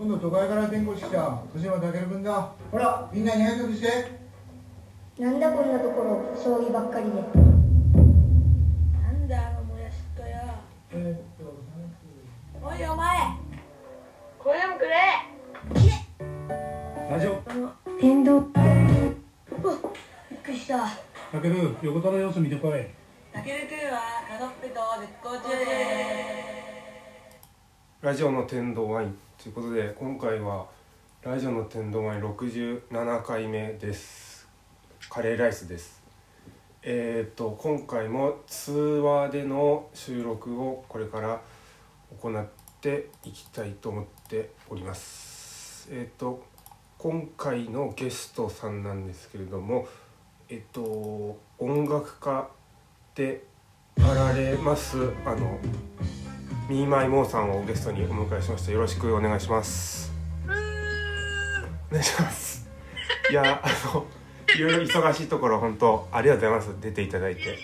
今度都会から転校してきた小島健君だ。ほらみんなに挨拶して。なんだこんなところ将棋ばっかりで。なんだあのもやしっとよえー、っとおいお前これもくれ。ラジオ。天童びっくりした。健横田の様子見てこい。たけるくんはカノッペと絶好調で。ラジオの天童ワインということで今回はラジオの天童ワイン67回目です。カレーライスです。えっ、と今回も通話での収録をこれから行っていきたいと思っております。えっ、と今回のゲストさんなんですけれどもえっ、と音楽家であられますあのミーマイモーさんをゲストにお迎えしました。よろしくお願いします。お願いします。いや、あの、いろいろ忙しいところ、本当ありがとうございます。出ていただいて。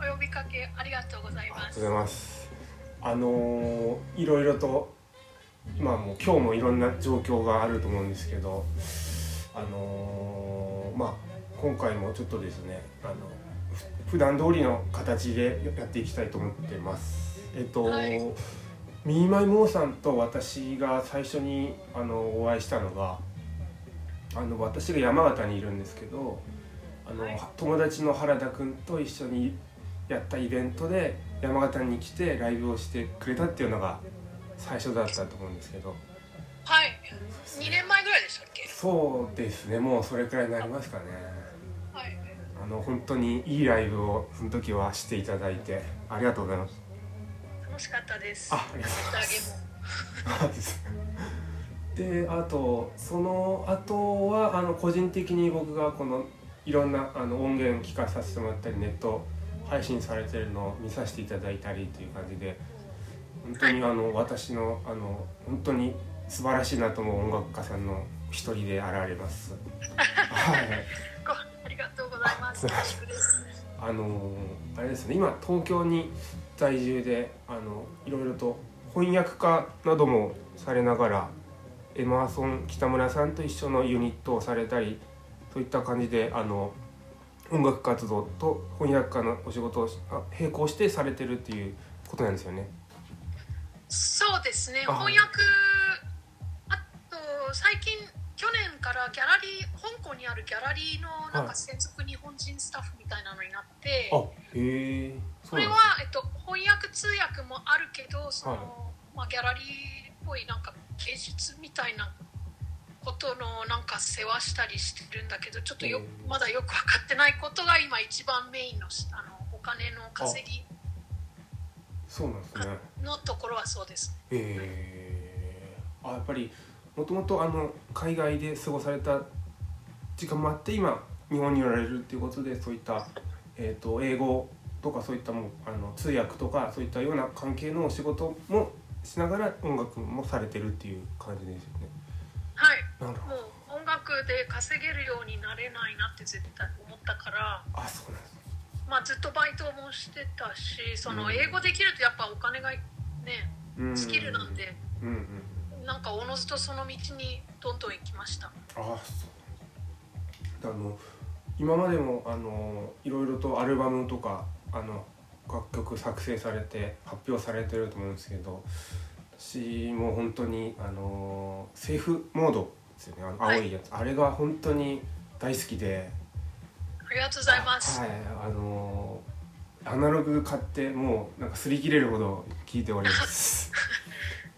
お呼びかけありがとうございます。ありがとうございます。あのーいろいろと、まあもう今日もいろんな状況があると思うんですけど、あのーまあ今回もちょっとですね、あの、ふ普段通りの形でやっていきたいと思ってます。えっと、はいミーマイモーさんと私が最初にあのお会いしたのがあの私が山形にいるんですけどあの、はい友達の原田君と一緒にやったイベントで山形に来てライブをしてくれたっていうのが最初だったと思うんですけどはい。2年前ぐらいでしたっけ？そうですねもうそれくらいになりますかねはい。あの本当にいいライブをその時はしていただいてありがとうございます楽しかったです。あありがとうございます。で あとその後はあの個人的に僕がこのいろんなあの音源聞かさせてもらったりネット配信されてるのを見させていただいたりという感じで本当にあの私のあの本当に素晴らしいなと思う音楽家さんの一人であられます。はいざいます。あのあれですね今東京に在住であのいろいろと翻訳家などもされながらエマーソン北村さんと一緒のユニットをされたりそういった感じであの音楽活動と翻訳家のお仕事をあ並行してされてるっていうことなんですよね。そうですね。あ翻訳あと最近去年からギャラリー香港にあるギャラリーのなんはいか専属日本人スタッフみたいなのになって。あへえそれは、えっと、翻訳通訳もあるけどその、はいまあ、ギャラリーっぽいなんか芸術みたいなことのなんか世話したりしてるんだけどちょっとよまだよく分かってないことが今一番メインのあのお金の稼ぎそうなんですね。のところはそうですね。えー、あやっぱりもともとあの海外で過ごされた時間もあって今日本におられるっていうことでそういった、えー、と英語とかそういったもうあの通訳とかそういったような関係のお仕事もしながら音楽もされてるっていう感じですよね。はいもう音楽で稼げるようになれないなって絶対思ったから、あそうなんですね。まあ、ずっとバイトもしてたしそのうん英語できるとやっぱお金がねうんスキルなんで。うんうん。なんかおのずとその道にどんどん行きました。ああの今までもあのいろいろとアルバムとかあの楽曲作成されて発表されてると思うんですけど私も本当にあのセーフモードですよね。あの青い。やつ、あれが本当に大好きで。ありがとうございます。はいあのアナログ買ってもうなんか擦り切れるほど聴いております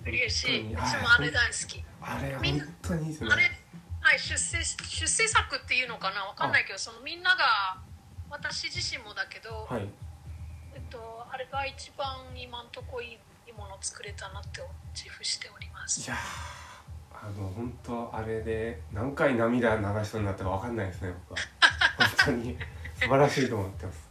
嬉しい。いつはい。もあれ大好き。あれ本当にいいですね。あれ、はい、出世出世作っていうのかな？わかんないけど、そのみんなが私自身もだけど、はい。えっとあれが一番今んとこいいものを作れたなって自負しております。いやーあの本当あれで何回涙流しそうになったかわかんないですね僕は。本当に。素晴らしいと思ってます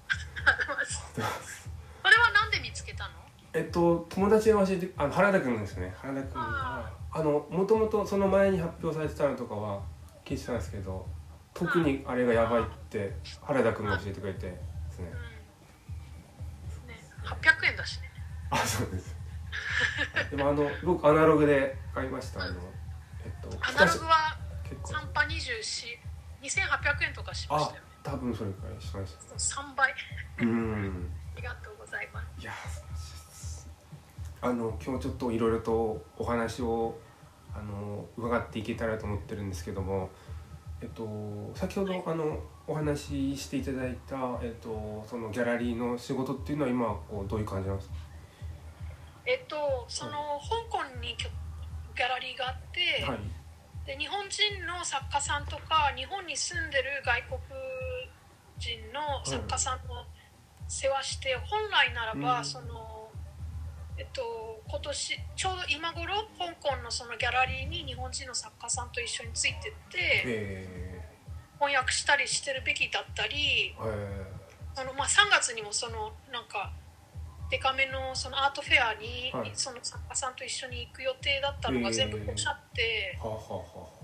えっと友達が教えてあの原田君ですね原田君がああのもともとその前に発表されてたのとかは聞いてたんですけど特にあれがやばいって原田君が教えてくれてですねうん。ね、800円だしね。あそうです でもあの僕アナログで買いましたあのとアナログは結構3波24,2800円とかしましあたよね。多分それくらいしました3倍。うん ありがとうございます。いやあの今日ちょっといろいろとお話をあの伺っていけたらと思ってるんですけども、えっと、先ほどあのお話ししていただいた、えっと、そのギャラリーの仕事っていうのは今こうどういう感じなんですか？えっと、その香港にギャラリーがあって、はい。で日本人の作家さんとか日本に住んでる外国人の作家さんの世話して、本来ならば、うん。そのえっと今年ちょうど今頃香港のそのギャラリーに日本人の作家さんと一緒についてってえ翻訳したりしてるべきだったりー、えあの、まあ、3月にもそのなんかデカめのそのアートフェアに、はい。その作家さんと一緒に行く予定だったのが全部おっしゃって。ー、はあ、は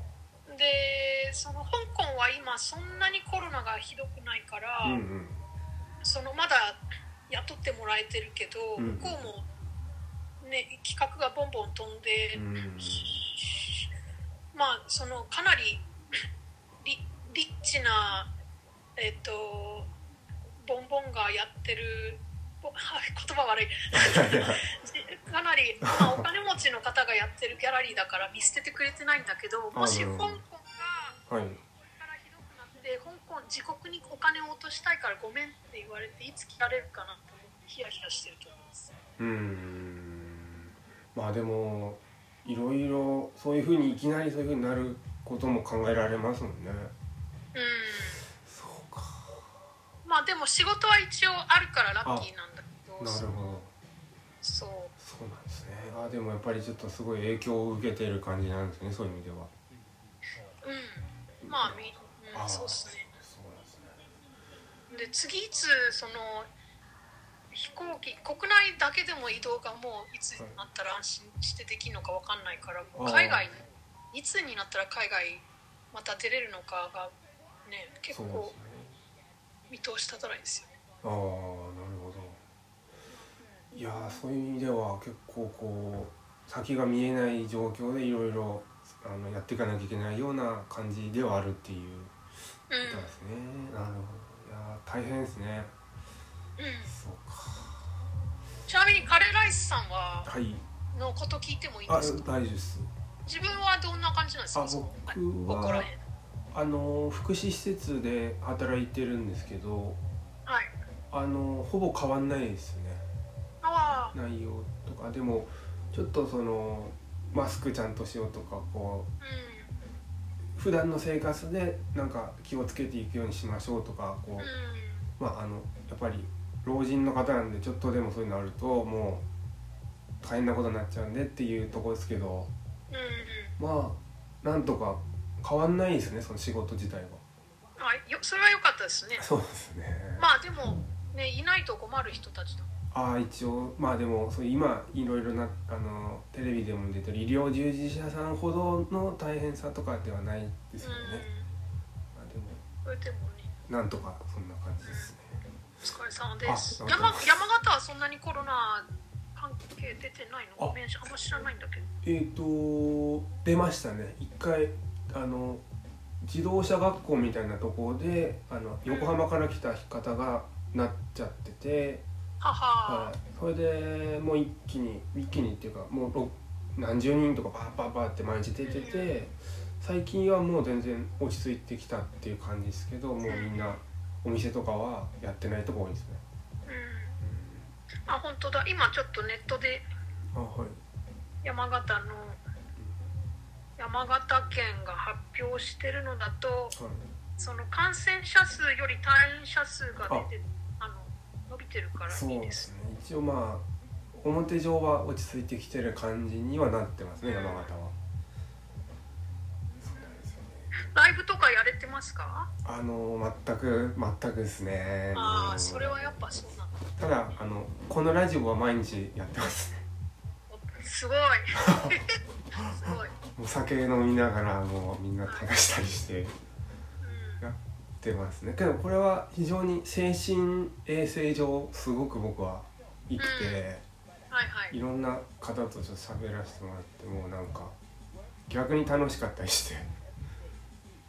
でその香港は今そんなにコロナがひどくないから、あ、うんうん。そのまだ雇ってもらえてるけど、うん。向こうも、ね、企画がボンボン飛んで、うん。まあそのかなり リリッチな、えっとボンボンがやってるぼ 言葉悪い。かなり、まあ、お金持ちの方がやってるギャラリーだから見捨ててくれてないんだけどもし香港がはい。からひどくなって香港自国にお金を落としたいからごめんって言われていつ切られるかなと思ってヒヤヒヤしてると思います。うーんまあでもいろいろそういうふうにいきなりそういうふうになることも考えられますもんね。うん。そうかまあでも仕事は一応あるからラッキーなんだけど。なるほど。そう。そうなんですね。あでもやっぱりちょっとすごい影響を受けている感じなんですねそういう意味では。うん。まあみ、うん、そうっすね。そうなんですね。で次いつその飛行機国内だけでも移動がもういつになったら安心してできるのかわかんないからもう海外にいつになったら海外また出れるのかがね結構見通し立たないですよ。ね。ああなるほど。いやーそういう意味では結構こう先が見えない状況でいろいろあのやっていかなきゃいけないような感じではあるっていううんことですね、なるほど。いやー大変ですね。うんそうか。ちなみにカレーライスさんははい。のこと聞いてもいいあですか？大丈夫です。自分はどんな感じなんですか？あその僕はここら辺あの福祉施設で働いてるんですけどはい。あのほぼ変わんないですね。ああ内容とか。でもちょっとそのマスクちゃんとしようとかこうう普段の生活でなんか気をつけていくようにしましょうとかこんうん。うまああのやっぱり老人の方なんでちょっとでもそういうのあるともう大変なことになっちゃうんでっていうところですけどうんうん。まあなんとか変わんないですねその仕事自体は。あよそれは良かったですね。そうですね。まあでもねいないと困る人たちだああ一応まあでもそう今いろいろなあのテレビでも出てる医療従事者さんほどの大変さとかではないですよね、まあ、でもでもね。なんとかそんな感じです疲れ様です。あ山山形はそんなにコロナ関係出てないの？あ。ごめんあんま知らないんだけど。えっ、と出ましたね。一回あの自動車学校みたいなところであの横浜から来た方がなっちゃってて、はは、はい、それでもう一気に一気にっていうかもうろ何十人とかバーバーバーって毎日出てて最近はもう全然落ち着いてきたっていう感じですけどもうみんなお店とかはやってないとこ多いですね。うん。あ本当だ。今ちょっとネットで山形の山形県が発表してるのだとはい。その感染者数より退院者数が出てあ。の伸びてるからそういいでですすね。一応まあ表上は落ち着いてきてる感じにはなってますね山形はライブとかやれてますか？あの全く全くですね。ああそれはやっぱそうなんだ。ただあのこのラジオは毎日やってます。すごい。すごい、もう酒飲みながらもうみんな探したりして。うん。やってますね。けどこれは非常に精神衛生上すごく僕は生きて、はいはい。いろんな方とちょっと喋らせてもらってもうなんか逆に楽しかったりして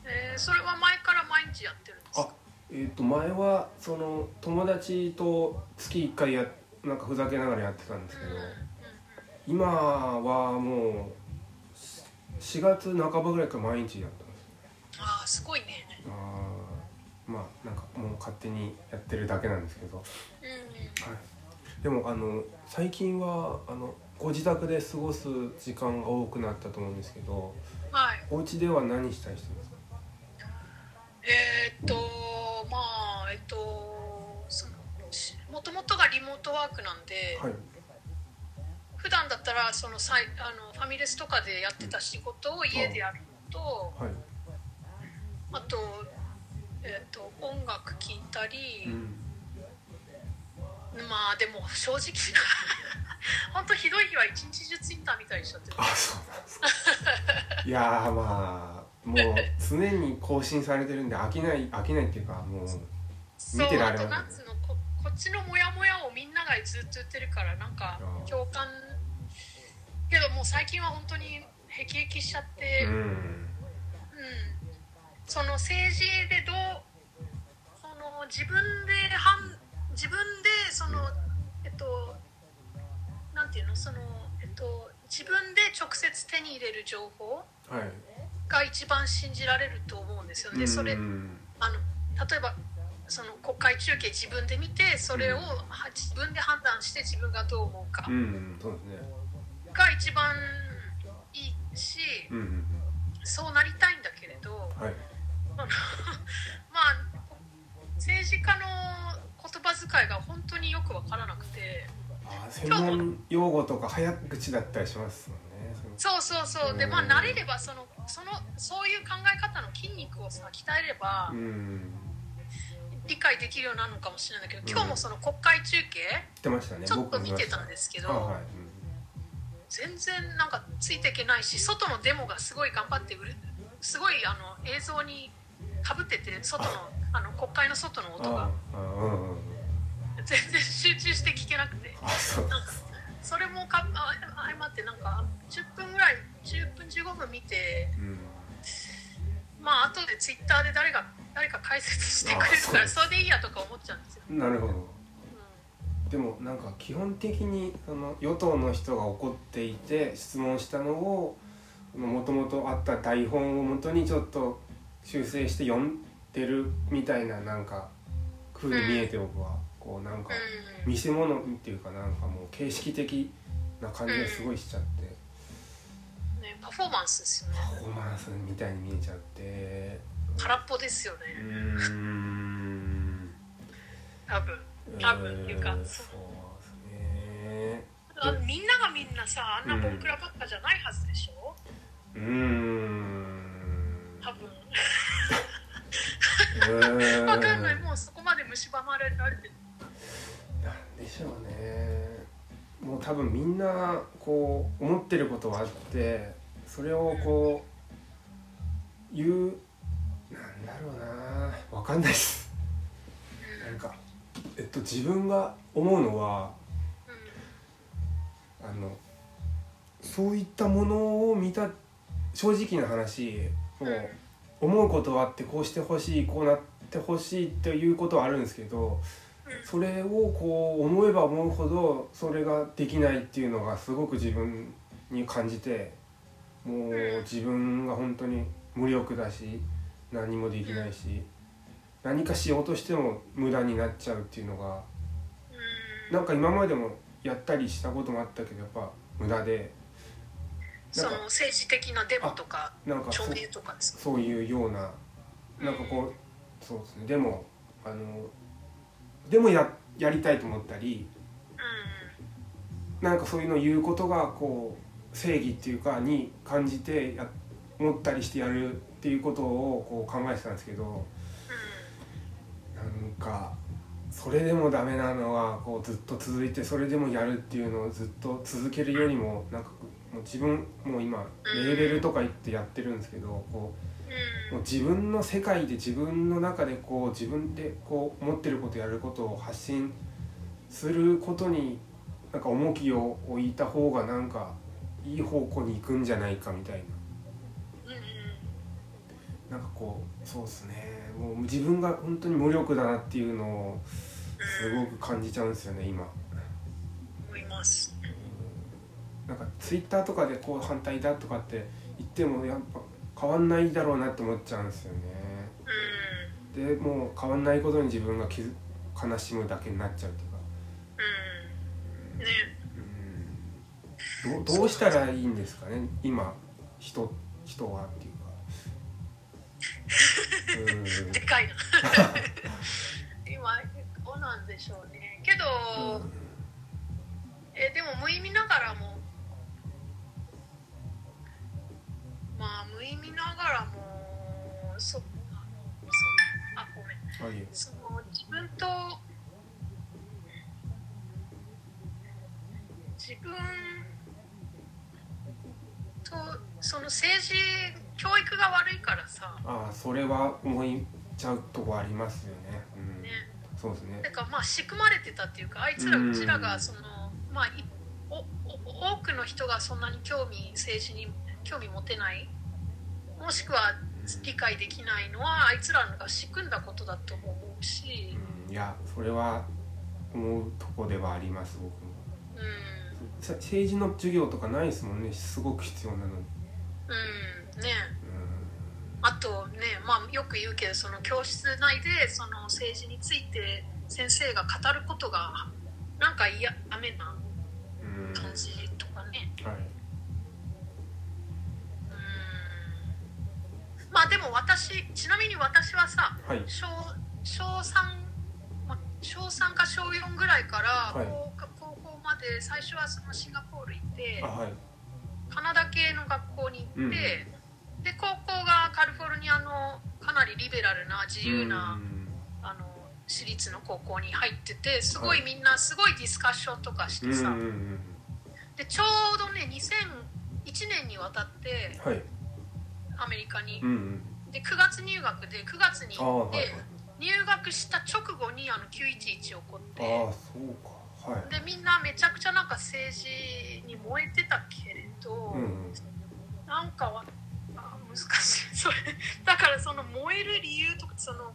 えーそれは前から毎日やってるんですあかえー、と前はその友達と月1回やなんかふざけながらやってたんですけど今はもう4月半ばぐらいから毎日やってます。ああすごいね。あーまあなんかもう勝手にやってるだけなんですけど、はい、うん。でもあの最近はあのご自宅で過ごす時間が多くなったと思うんですけどはい。お家では何したりしてますか？えーっとまあえっとそのしもともとがリモートワークなんで、はい。普段だったらそのサイあのファミレスとかでやってた仕事を家でやるのとはい。あと,、えー、と音楽聴いたり、うん。まあでも正直 本当ひどい日は一日中ツイッター見たりしちゃってる。あそうなんですか。いやーまあもう常に更新されてるんで飽きない飽きないっていうかもう見てられますここっちのモヤモヤをみんながずっと言ってるからなんか共感。けどもう最近は本当にへきへきしちゃって、ううんん。その政治でどうその自分で判自分でそのえっとなんていうの？そのえっと自分で直接手に入れる情報はいが一番信じられると思うんですよね。それうんあの例えばその国会中継自分で見てそれを自分で判断して自分がどう思うか。うん。そうですね。が一番いいしそうなりたいんだけれどうんはい まあ政治家の言葉遣いが本当によく分からなくて。専門用語とか早口だったりしますもんねそうそうそう。でまあうん慣れればそのそのそういう考え方の筋肉をさ鍛えればうん。理解できるようになるのかもしれないけどうん。今日もその国会中継言ってましたねちょっと見てたんですけど、あはい。全然なんかついていけないし外のデモがすごい頑張ってすごいあの映像にかぶってて外の あの国会の外のうん、音が全然集中して聞けなくて。あそれもかあ相まってなんか10分ぐらい10分15分見てうん。まあ後でツイッターで誰が誰か解説してくれるからあそれでいいやとか思っちゃうんですよ、なるほど。うでもなんか基本的にその与党の人が怒っていて質問したのをもともとあった台本をもとにちょっと修正して読んでるみたいななんか風に見えて僕はこうなんか見せ物っていうかなんかもう形式的な感じがすごいしちゃって。ね、パフォーマンスですよね。パフォーマンスみたいに見えちゃって。空っぽですよね。うーん。多分。多分っていうかそそうですね。あみんながみんなさあんなボンクラばっかじゃないはずでしょ？うーん。多分。わかんない。もうそこまで蝕まれられてるなんでしょうね。もう多分みんなこう思ってることはあってそれをこう言うなんだろうな。わかんないです。なんかえっと自分が思うのはあのそういったものを見た正直な話もう思うことはあってこうしてほしいこうなってほしいっていうことはあるんですけどそれをこう思えば思うほどそれができないっていうのがすごく自分に感じてもう自分が本当に無力だし何もできないし何かしようとしても無駄になっちゃうっていうのがうんなんか今までもやったりしたこともあったけどやっぱ無駄で。その政治的なデモとかなんかそ署名とかですか？そういうようななんかこうそうですね。でもあのでもややりたいと思ったりうなんかそういうのを言うことがこう正義っていうかに感じてや思ったりしてやるっていうことをこう考えてたんですけどなんかそれでもダメなのはこうずっと続いてそれでもやるっていうのをずっと続けるよりもなんかもう自分もう今レーベルとか言ってやってるんですけどこううんもう自分の世界で自分の中でこう自分でこう思ってることやることを発信することになんか重きを置いた方がなんかいい方向に行くんじゃないかみたいな。なんかこうそうですね。もう自分が本当に無力だなっていうのをすごく感じちゃうんですよね今。思います。なんかツイッターとかでこう反対だとかって言ってもやっぱ変わんないだろうなって思っちゃうんですよね。うん。でもう変わんないことに自分が気づ悲しむだけになっちゃうっていうかうん。ね。うん。どうどうしたらいいんですかね今人人はっていうか。う んでかいな。今どうなんでしょうね。けど、えでも無意味ながらもまあ無意味ながらもそそあごめん。はいその自分と自分とその政治教育が悪いからさ。ああそれは思いちゃうとこありますよね。うん。ね。そうですね。なんかまあ仕組まれてたっていうかあいつらうん。うちらがそのまあいおお多くの人がそんなに興味政治に興味持てない？もしくは理解できないのはあいつらが仕組んだことだと思うし、うんいやそれは思うとこではあります僕も。うん、さ政治の授業とかないですもんね。すごく必要なのに。うんね。うん。あとね、まあ、よく言うけどその教室内でその政治について先生が語ることがなんか嫌ダメなうん。感じとかね。はいまあでも私ちなみに私はさはい。小小3、まあ、小3か小4ぐらいからはい。高高校まで最初はそのシンガポール行ってあはい。カナダ系の学校に行って、うん。で高校がカリフォルニアのかなりリベラルな自由な、うん。あの私立の高校に入っててすごいみんなすごいディスカッションとかしてさ、でちょうどね2001年に渡ってはいアメリカに、うんうん。で9月入学で9月に行って、はい入学した直後にあの911起こって。ああそうか。はい。でみんなめちゃくちゃなんか政治に燃えてたけれど、うんうん。なんかはあ難しい。それだからその燃える理由とかその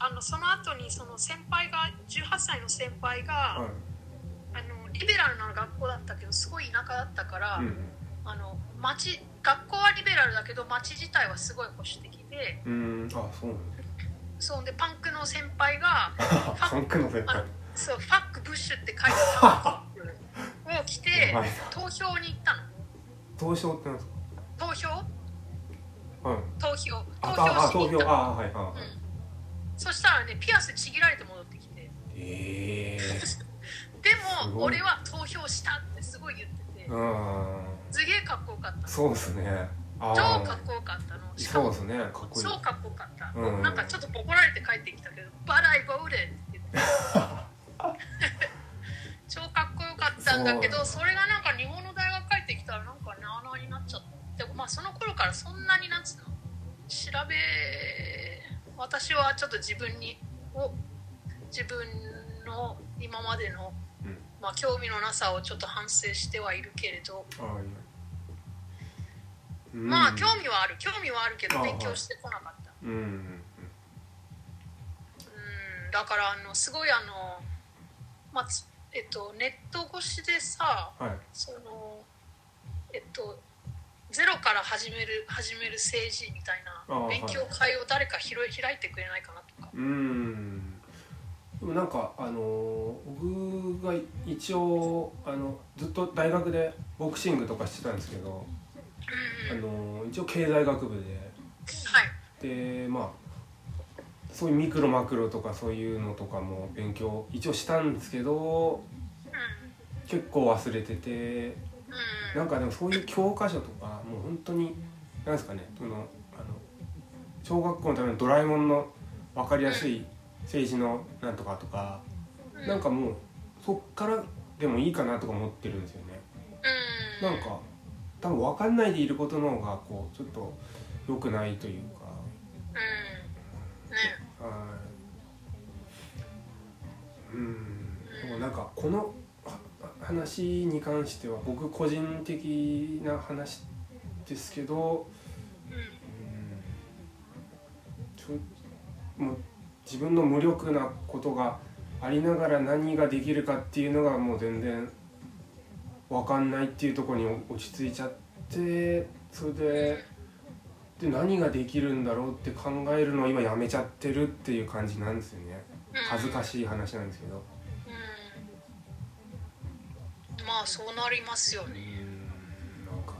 あのその後にその先輩が18歳の先輩が、はい。あのリベラルな学校だったけどすごい田舎だったから、うんあの町学校はリベラルだけど町自体はすごい保守的でうん。うんあそうなんだ。そうでパンクの先輩が パンクの先輩。そうファックブッシュって書いたタンクを着て 投票に行ったの。投票ってなんです投票？かはい投票。あ投票あ投票しに行った。のあはいはいはいそしたらねピアスちぎられて戻ってきて。ええ ですも俺は投票したってすごい言って。てうんすげえかっこよかった。のそうですね。あ超あかっこよかったの。しかもそうですね。かっこいい。超かっこよかった、うん。なんかちょっとボコられて帰ってきたけど「But I voted」って言って。超かっこよかったんだけどそれがなんか日本の大学帰ってきたらなんかなあなあになっちゃってまあその頃からそんなになんつうの？調べ私はちょっと自分にを自分の今までの、うんまあ、興味のなさをちょっと反省してはいるけれど、いや。うん。まあ興味はある。興味はあるけどあ勉強してこなかった。うんうん。うんだからあのすごいあの、まあつえっと、ネット越しでさはい。そのえっとゼロから始める始める政治みたいな勉強会を誰かひろ開いてくれないかなとか、うんでもなんかあの僕が一応あのずっと大学でボクシングとかしてたんですけどあうん。の一応経済学部で。はい。でまあそういうミクロマクロとかそういうのとかも勉強一応したんですけど結構忘れててうん。なんかでもそういう教科書とかもう本当になんですかねそのあの小学校のためのドラえもんの分かりやすい政治のなんとかとかうん。なんかもうそっからでもいいかなとか思ってるんですよね。うん。なんか多分分かんないでいることの方がこうちょっと良くないというか。うん。ね。はい。うん。でもなんかこのは話に関しては僕個人的な話ですけど、うん。うん。そうもう自分の無力なことがありながら何ができるかっていうのがもう全然分かんないっていうところに落ち着いちゃってそれでで何ができるんだろうって考えるのを今やめちゃってるっていう感じなんですよね。恥ずかい、しい話なんですけど。うん、まあそうなりますようねん。なんか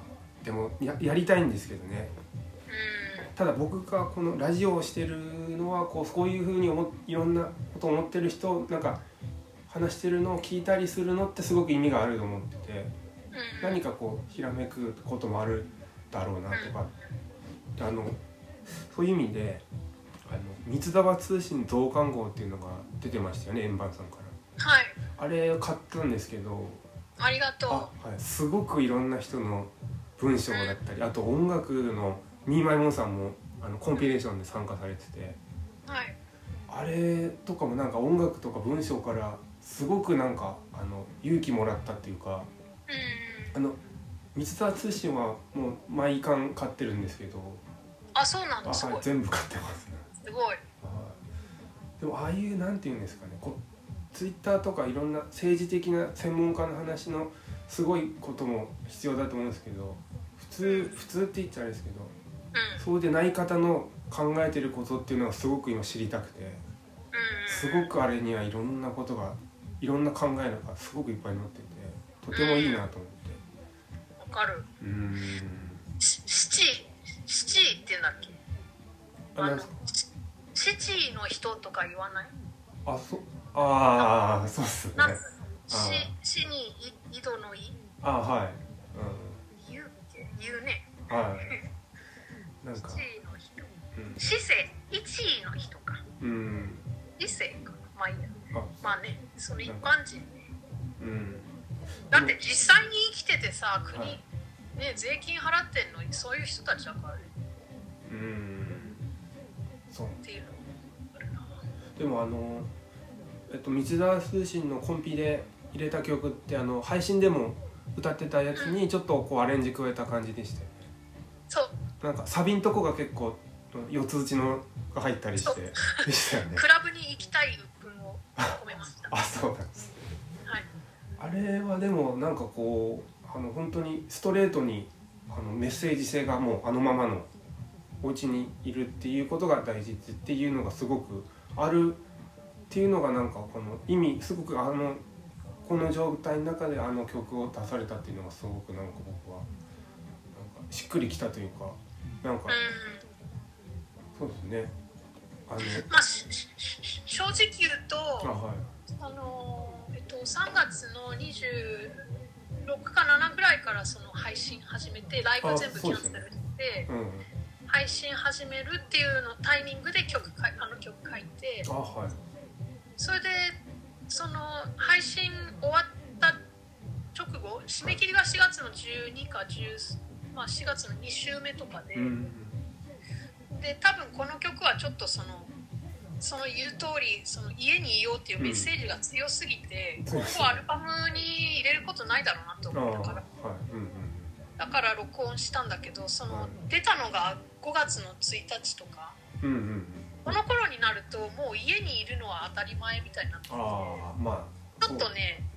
でもややりたいんですけどね。うただ僕がこのラジオをしてるのはこうこういうふうに思っいろんなことを思ってる人なんか話してるのを聞いたりするのってすごく意味があると思ってて何かこうひらめくこともあるだろうなとかあのそういう意味であの三つ葉通信増刊号っていうのが出てましたよね円盤さんから。はい。あれ買ったんですけどありがとう。あ、はい、すごくいろんな人の文章だったりあと音楽のミーマイモンさんもあのコンピレーションで参加されてて。はい。あれとかもなんか音楽とか文章からすごくなんかあの勇気もらったっていうかうん。あの三つ葉通信はもう毎巻買ってるんですけど。あそうなんあ、だすごい。はい、全部買ってますね。すごい。はい。でもああいうなんていうんですかね。こうツイッターとかいろんな政治的な専門家の話のすごいことも必要だと思うんですけど普通普通って言っちゃあれですけどうんそうでない方の考えてることっていうのはすごく今知りたくてすうんごくあれにはいろんなことがいろんな考えがすごくいっぱい載っててとてもいいなと思って。わかる。うーんし七七って言うんだっけ？あの七の人とか言わない？あそああそうっすね。死にい井戸の井あはい。言うっけ？言うね。うんはいなんか。七位の人。うん。四世一位の人か。うん一世か。まあいいや。あまあね。その一般人ね。うん。だって実際に生きててさ国、はいね税金払ってんのにそういう人たちだからねうん。そう。っていうのあるな。でもあのえっと三沢通信のコンピで入れた曲ってあの配信でも歌ってたやつにちょっとこうアレンジ加えた感じでしたよね。そうなんかサビんとこが結構四つ打ちのが入ったりしてでしたよね。クラブに行きたい鬱憤を込めましたあそうなんですはい。あれはでもなんかこうあの本当にストレートにあのメッセージ性がもうあのままのお家にいるっていうことが大事っていうのがすごくあるっていうのがなんかこの意味すごくあのこの状態の中であの曲を出されたっていうのがすごくなんか僕はなんかしっくりきたというかなんかうん。そうですね。あのまあ正直言うとあはい。あのえっと3月の26か7ぐらいからその配信始めてライブ全部キャンセルして、うん配信始めるっていうのタイミングで曲かいあの曲書いてあはい。それでその配信終わった直後締め切りが4月の12か10、まあ、4月の2週目とかで、うん。で多分この曲はちょっとそのその言う通りその家にいようっていうメッセージが強すぎて、うん今後アルバムに入れることないだろうなと思ったから。だから録音したんだけどそのうん出たのが5月の1日とか。うんうんうん。この頃になるともう家にいるのは当たり前みたいになってて。ああまあちょっとね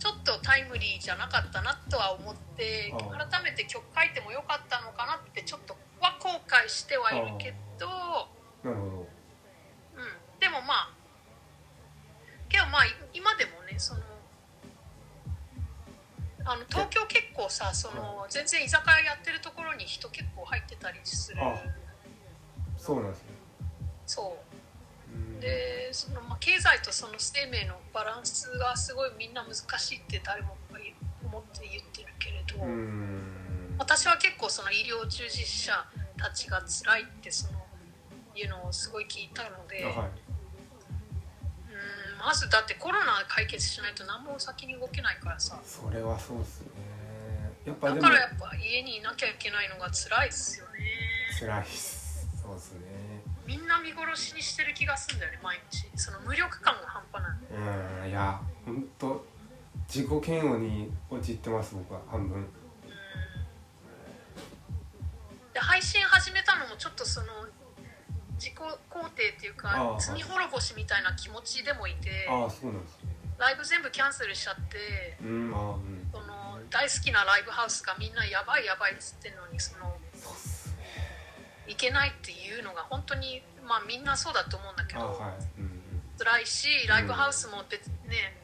ちょっとタイムリーじゃなかったなとは思って改めて曲書いてもよかったのかなってちょっとは後悔してはいるけど、なるほうん、でもまあけどまあい今でもねそのあの東京結構さその全然居酒屋やってるところに人結構入ってたりする。そうなんですね。そう。うんでその、まあ、経済とその生命のバランスがすごいみんな難しいって誰も思って言ってるけれど、うん。私は結構その医療従事者たちが辛いってそのいうのをすごい聞いたので、うんまずだってコロナ解決しないと何も先に動けないからさ。それはそうですね。やっぱだでもからやっぱ家にいなきゃいけないのが辛いですよね。辛いっす。そうですねみんな見殺しにしてる気がするんだよね毎日。その無力感が半端ない。うんいや本当自己嫌悪に陥ってます僕は半分。で配信始めたのもちょっとその自己肯定っていうか罪滅ぼしみたいな気持ちでもいてああそうなんですね。ライブ全部キャンセルしちゃってうんうん。その大好きなライブハウスがみんなやばいやばいっつってんのにその行けないっていうのが本当にまあみんなそうだと思うんだけど、あはい。うん。辛いしライブハウスも別にね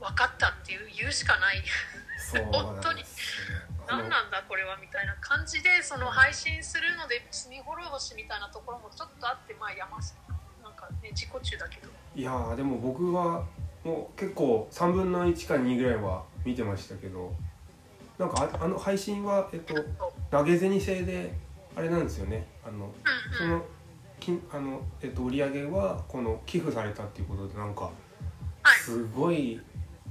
分かったっていう言うしかない。本当に。何なんだこれはみたいな感じでその配信するので罪滅ぼしみたいなところもちょっとあってまあ山下なんかね自己中だけど。いやーでも僕はもう結構3分の1か2ぐらいは見てましたけどなんかああの配信は、えっと、投げ銭制であれなんですよね。あのその金あの、えっと、売り上げはこの寄付されたっていうことでなんかはい。すごい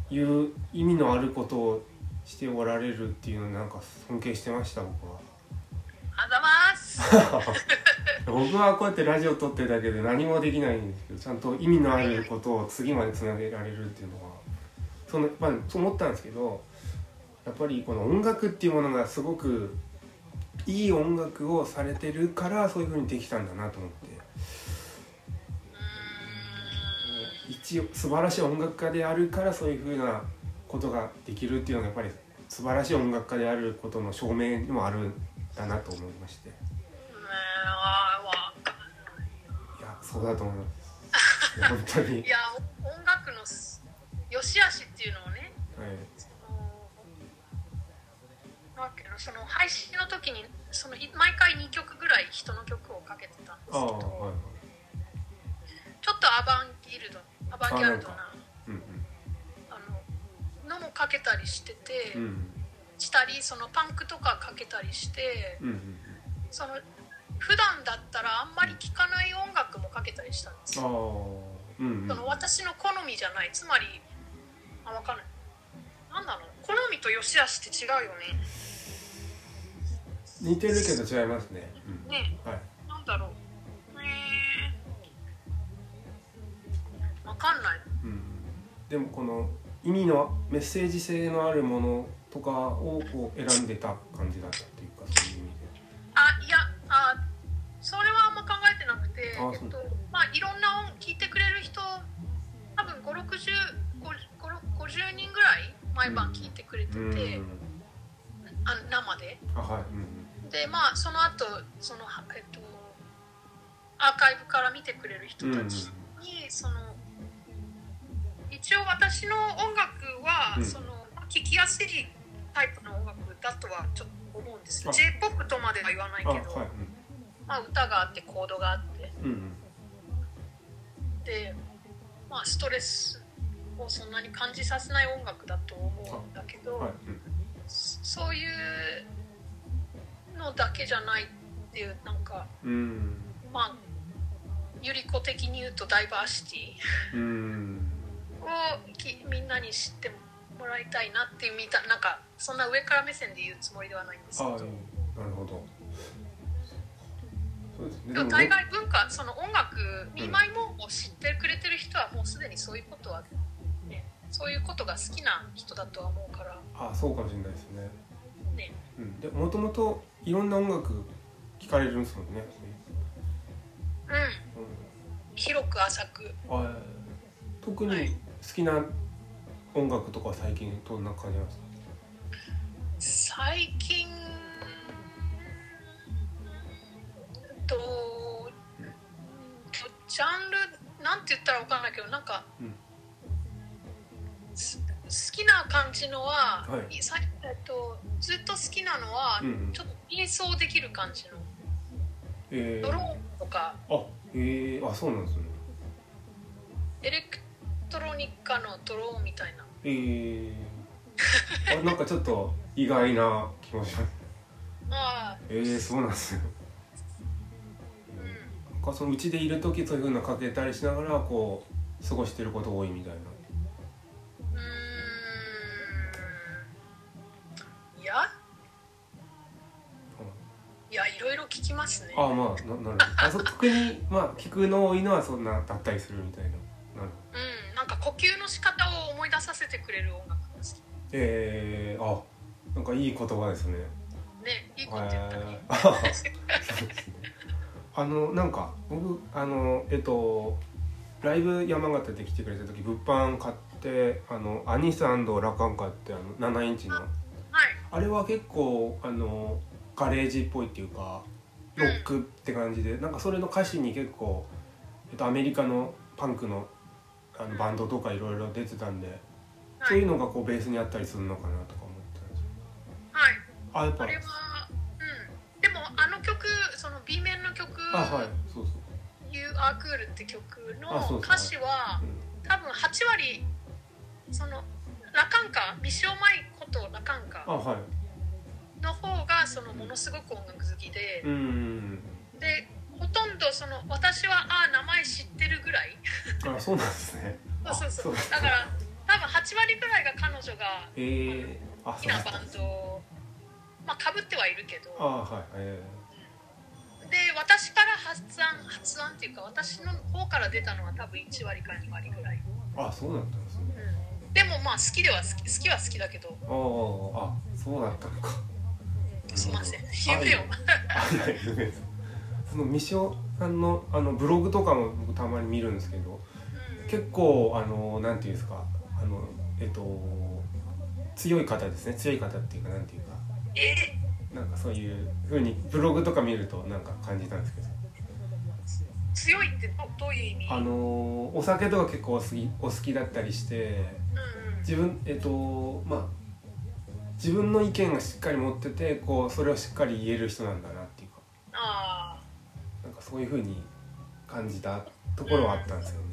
いう意味のあることをしておられるっていうのなんか尊敬してました僕は。あざます。僕はこうやってラジオ撮ってるだけで何もできないんですけどちゃんと意味のあることを次までつなげられるっていうのはその、まあ、そう思ったんですけどやっぱりこの音楽っていうものがすごくいい音楽をされてるからそういう風にできたんだなと思って一応素晴らしい音楽家であるからそういう風なことができるっていうのがやっぱり素晴らしい音楽家であることの証明にもあるんだなと思いまして。いや、そうだと思います。本当に。いや音楽のす良し悪しっていうのをねはい。そのなんその配信の時にそのい毎回2曲ぐらい人の曲をかけてたんですけどはいはい。ちょっとアバンギルドアバンギャルドなうんあののもかけたりしてて、うん。うん。したりそのパンクとかかけたりしてうんうん。その普段だったらあんまり聴かない音楽もかけたりしたんですよ、。うんうん。その私の好みじゃないつまりあ分かんないなんだろう好みと良し悪しって違うよね似てるけど違いますね。うん。ねはい。なんだろうえー、分かんないうん。でも、この意味のメッセージ性のあるものとかをこう選んでた感じだったっていうか、そういう意味で。あいやあそれはあんま考えてなくてあえっとまあいろんな音聞いてくれる人多分56050人ぐらい毎晩聞いてくれてて、うん。あ生であ、はい。うんでまあその後そのはえっとアーカイブから見てくれる人うん。うん。たちに、その一応私の音楽は、うんその聴きやすいタイプの音楽だとはちょっと思うんですあ j p o p とまでは言わないあ、けど、はい。まあ、歌があってコードがあってうん。うん。で、まあ、ストレスをそんなに感じさせない音楽だと思うんだけど、はい。そういうのだけじゃないっていうなんかうん。まあゆり子的に言うとダイバーシティうん。をきみんなに知ってもらいたいなっていうみたなんかそんな上から目線で言うつもりではないんですけああ、どなるほど。そうでも大概文化その音楽見舞いもを知ってくれてる人はもうすでにそういうことは、ね、そういうことが好きな人だとは思うからあ、そうかもしれないですね。ねうん、でもともといろんな音楽聴かれるんですもんね。うん。うん、広く浅く。あ特に好きな音楽とか最近どんな感じなんですか？最近とジャンルなんて言ったら分かんないけどなんか、うんきな感じのは、はい。えっと、ずっと好きなのは、うんうん。ちょっと演奏できる感じの。えー、ドローンとか。あえー、あそうなんですね。エレクトロニカのドローンみたいな。えー、あなんかちょっと意外な気もしますああ。えー、そうなんですよ。うん。なんかそのうちでいる時そういうふうなかけたりしながらこう過ごしてること多いみたいなやいろいろ聞きますね。ああまあななるほど。あそ特にまあ聞くの多いのはそんなだったりするみたいな。なるうんなんか呼吸の仕方を思い出させてくれる音楽が好き。えー、あなんかいい言葉ですね。ねいいこと言ったね。えー。あそうですね。あのなんか僕あのえっとライブ山形で来てくれた時物販買ってあのアニスラカンカってあの7インチの。はい。あれは結構あのガレージっぽいっていうかロックって感じでなんかそれの歌詞に結構、えっと、アメリカのパンクのあのバンドとかいろいろ出てたんで、はい。そういうのがこうベースにあったりするのかなとか思ったんですよ。はい。あやっぱあれはうん。でもあの曲その B 面の曲あはい。そうそう「You Are Cool」って曲の歌詞はうん。多分8割そのラカンカミシオマイことラカンカあはいの方がそのものすごく音楽好きでう、ん。でほとんどその私はあ名前知ってるぐらい。あそうなんですね。そうそうそう。だから多分8割ぐらいが彼女がえー、あ好きなバンドまあかぶってはいるけど。あはいえで私から発案発案っていうか私の方から出たのは多分1割か2割ぐらい、ー、あそうだったんですね。うん、でもまあ好きでは好き好きは好きだけど。あああそうだったのかすいません。あ夢よそのみしおさんのあのブログとかも僕たまに見るんですけどうん。結構あのなんていうんですかあのえっと強い方ですね。強い方っていうかなんていうか。え？なんかそういう風にブログとか見るとなんか感じたんですけど。強いってどどういう意味？あのお酒とか結構お好きお好きだったりしてうんうん。自分えっとまあ自分の意見がしっかり持っててこうそれをしっかり言える人なんだなっていうか。あなんかそういう風に感じたところはあったんですよね。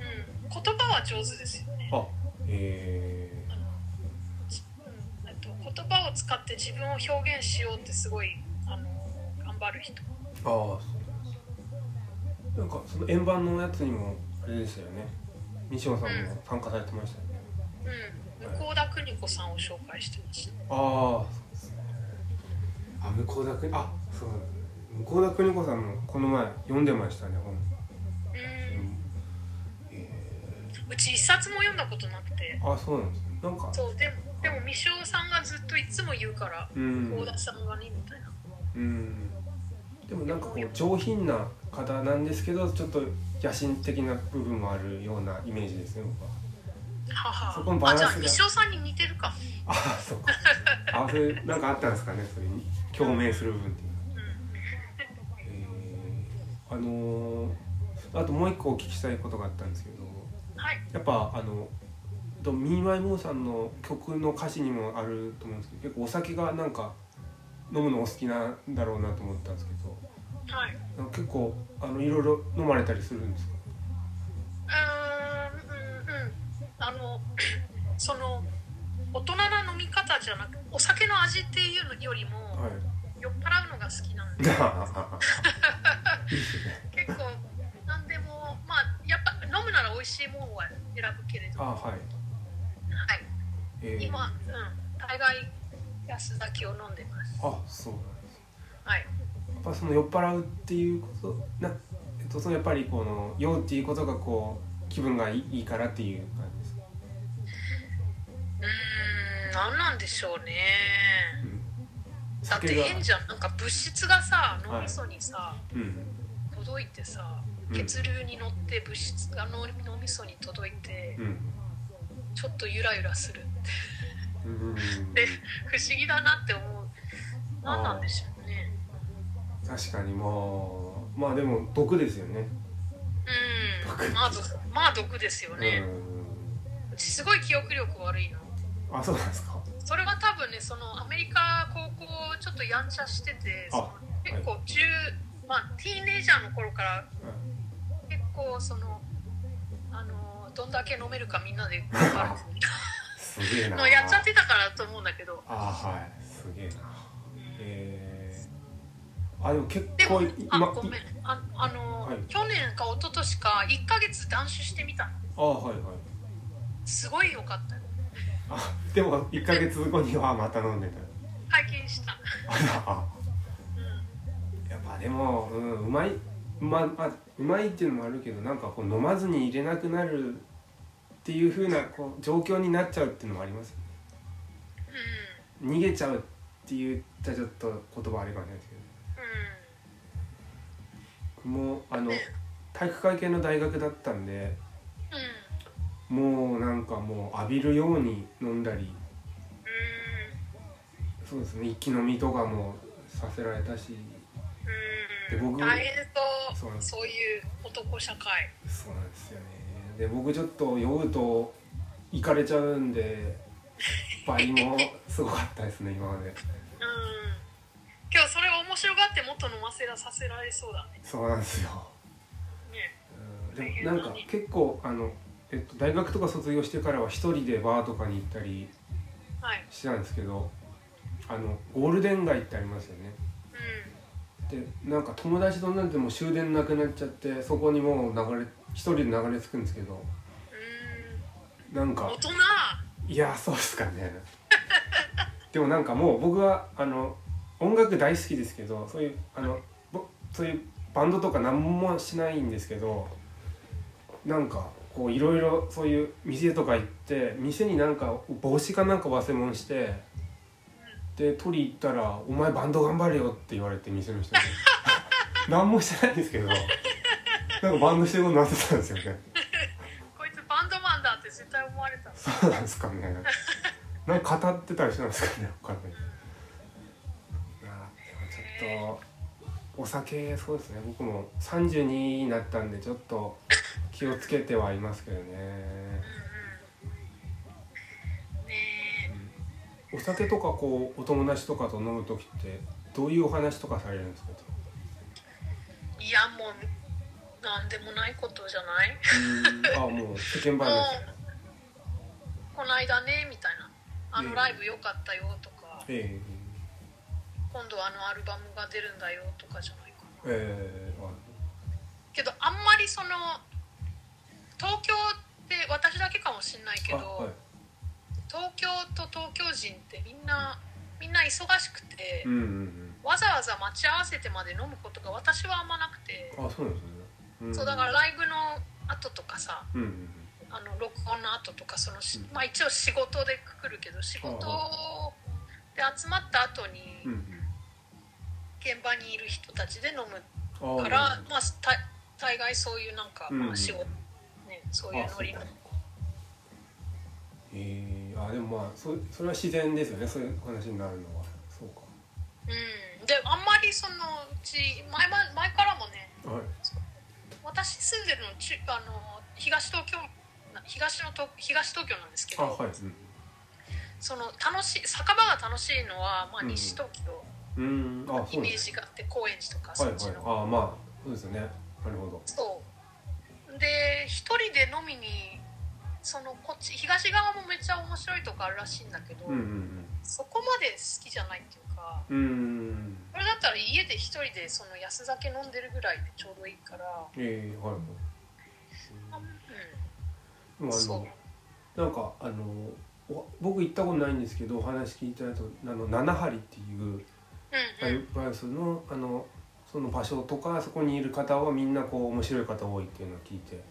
あうん。言葉は上手ですよね。あえうん。えっと言葉を使って自分を表現しようってすごいあの頑張る人ー、ああそうなん。ですなん。かその円盤のやつにもあれでしたよね西野さん。も参加されてましたよね、うん向田邦子さんを紹介してましたあああ向田邦あそう向田邦子さんもこの前読んでましたね本、うん。えうち一冊も読んだことなくて。ー、あそうなんですね。なんか。そうでもでもみしおさんがずっといつも言うからうん。幸田さんがねみたいな。うん。でもなんかこう上品な方なんですけどちょっと野心的な部分もあるようなイメージですね僕はははそこのバランスがあじゃあみしおさんに似てるかあそうか。あそれなんかあったんですかねそれに。共鳴する部分っていうのは。う。んえーあのーあともう一個お聞きしたいことがあったんですけどはい。やっぱあのとミーマイモーさんの曲の歌詞にもあると思うんですけど結構お酒がなんか飲むのお好きなんだろうなと思ったんですけどはい。結構あのいろいろ飲まれたりするんですか？うんあのその大人な飲み方じゃなくお酒の味っていうのよりも、はい。酔っ払うのが好きなんで。結構何でもまあやっぱ飲むなら美味しいものは選ぶけれど。はあはい。い。えー、今、うん、大概安酒を飲んでます。あそうなんです。はい。やっぱその酔っ払うっていうことな、えっと、そのやっぱりこの酔うっていうことがこう気分がいいいいからっていう感じ何なんでしょうね。うん、だって変じゃん。なんか物質がさはい。脳みそにさ、うん。届いてさうん。血流に乗って物質が脳脳みそに届いてうん。ちょっとゆらゆらするうん。で不思議だなって思う。何なんでしょうね。確かにまあまあでも毒ですよね。うん。まあ毒まあ毒ですよね、すごい記憶力悪いのうんあそうなんですか。それは多分ねそのアメリカ高校ちょっとやんちゃしててそのあ結構10、まあティーンエイジャーの頃から結構そのあのどんだけ飲めるかみんなで すげえな。のやっちゃってたからと思うんだけど。あはい。すげえな。えー、あでも結でも構今あごめん。ああの、はい。去年か一昨年か1ヶ月断酒してみたの。あはいはい。すごい良かった。よあ でも1か月後にはまた飲んでた拝見した、あうん、やっぱでも、うん、うまいうまあうまいっていうのもあるけどなんかこう飲まずに入れなくなるっていう風なこう状況になっちゃうっていうのもありますよね。逃げちゃうって言ったらちょっと言葉あれかもしれないですけどもあの体育会系の大学だったんでうんもうなんかもう浴びるように飲んだり。うそうですね。一気飲みとかもさせられたし。んで僕うん。大変とそうそういう男社会。そうなんですよね。で僕ちょっと酔うと行かれちゃうんで 倍もすごかったですね今まで。うん。今日それを面白がってもっと飲ませらさせられそうだね。そうなんですよ。ね。うん。でもなんか結構あの、えっと、大学とか卒業してからは一人でバーとかに行ったりはい。してたんですけどあのゴールデン街ってありますよね。うでなんか友達となんてもう終電なくなっちゃってそこにもう流れ一人で流れ着くんですけどんうん。なんか大人。いやそうですかね。でもなんかもう僕はあの音楽大好きですけどそういうあのぼそういうバンドとか何もしないんですけどなんかこういろいろそういう店とか行って店になんか帽子かなんか忘れ物してで取り行ったら「お前バンド頑張れよ」って言われて店の人に 何もしてないんですけどなんかバンドしてることになってたんですよねこいつバンドマンだって絶対思われたそうなんですかね。なんか語ってたりしたんですかね、他に。あでもちょっとお酒そうですね。僕も三十になったんでちょっと気をつけてはいますけどね。うんお酒とかこうお友達とかと飲む時ってどういうお話とかされるんですか？えいやもうなんでもないことじゃない？あ、もう世間話。ですね。この間ねみたいな。あええ。のライブ良かったよとか、え今度あのアルバムが出るんだよとかじゃないかえなええあけどあんまりその東京って私だけかもしんないけど、あはい。東京と東京人ってみんなみんな忙しくて、うんうんわざわざ待ち合わせてまで飲むことが私はあんまなくて、うん。あ、そうですね。うんそうだからライブの後とかさうんうんあの録音の後とかそのまあ一応仕事でくくるけど仕事で集まった後にうん。うん現場にいる人たちで飲むから、まあた大概そういうなんか、うん。まあ、仕事ねそういうノリの。えー、あでもまあそそれは自然ですよね。そういう話になるのは。そうか。うん。であんまりそのうち前ま前からもねはい。私住んでるのちあの東東京な東のと東東京なんですけど、あはい。うん。その楽しい酒場が楽しいのは、まあ、うん。西東京、うーん。あイメージがあって高円寺とかはいはい。そっちの、あまあそうですよね。なるほど。そう。で一人で飲みにそのこっち東側もめっちゃ面白いとこあるらしいんだけど、うんうんそこまで好きじゃないっていうかうんうーん。これだったら家で一人でその安酒飲んでるぐらいでちょうどいいから、えー、はいうん、でもあそう。のなんかあのお僕行ったことないんですけどお話聞いたとあの七針っていううんライうんブハウスのあのその場所とかそこにいる方はみんなこう面白い方多いっていうのを聞いて。や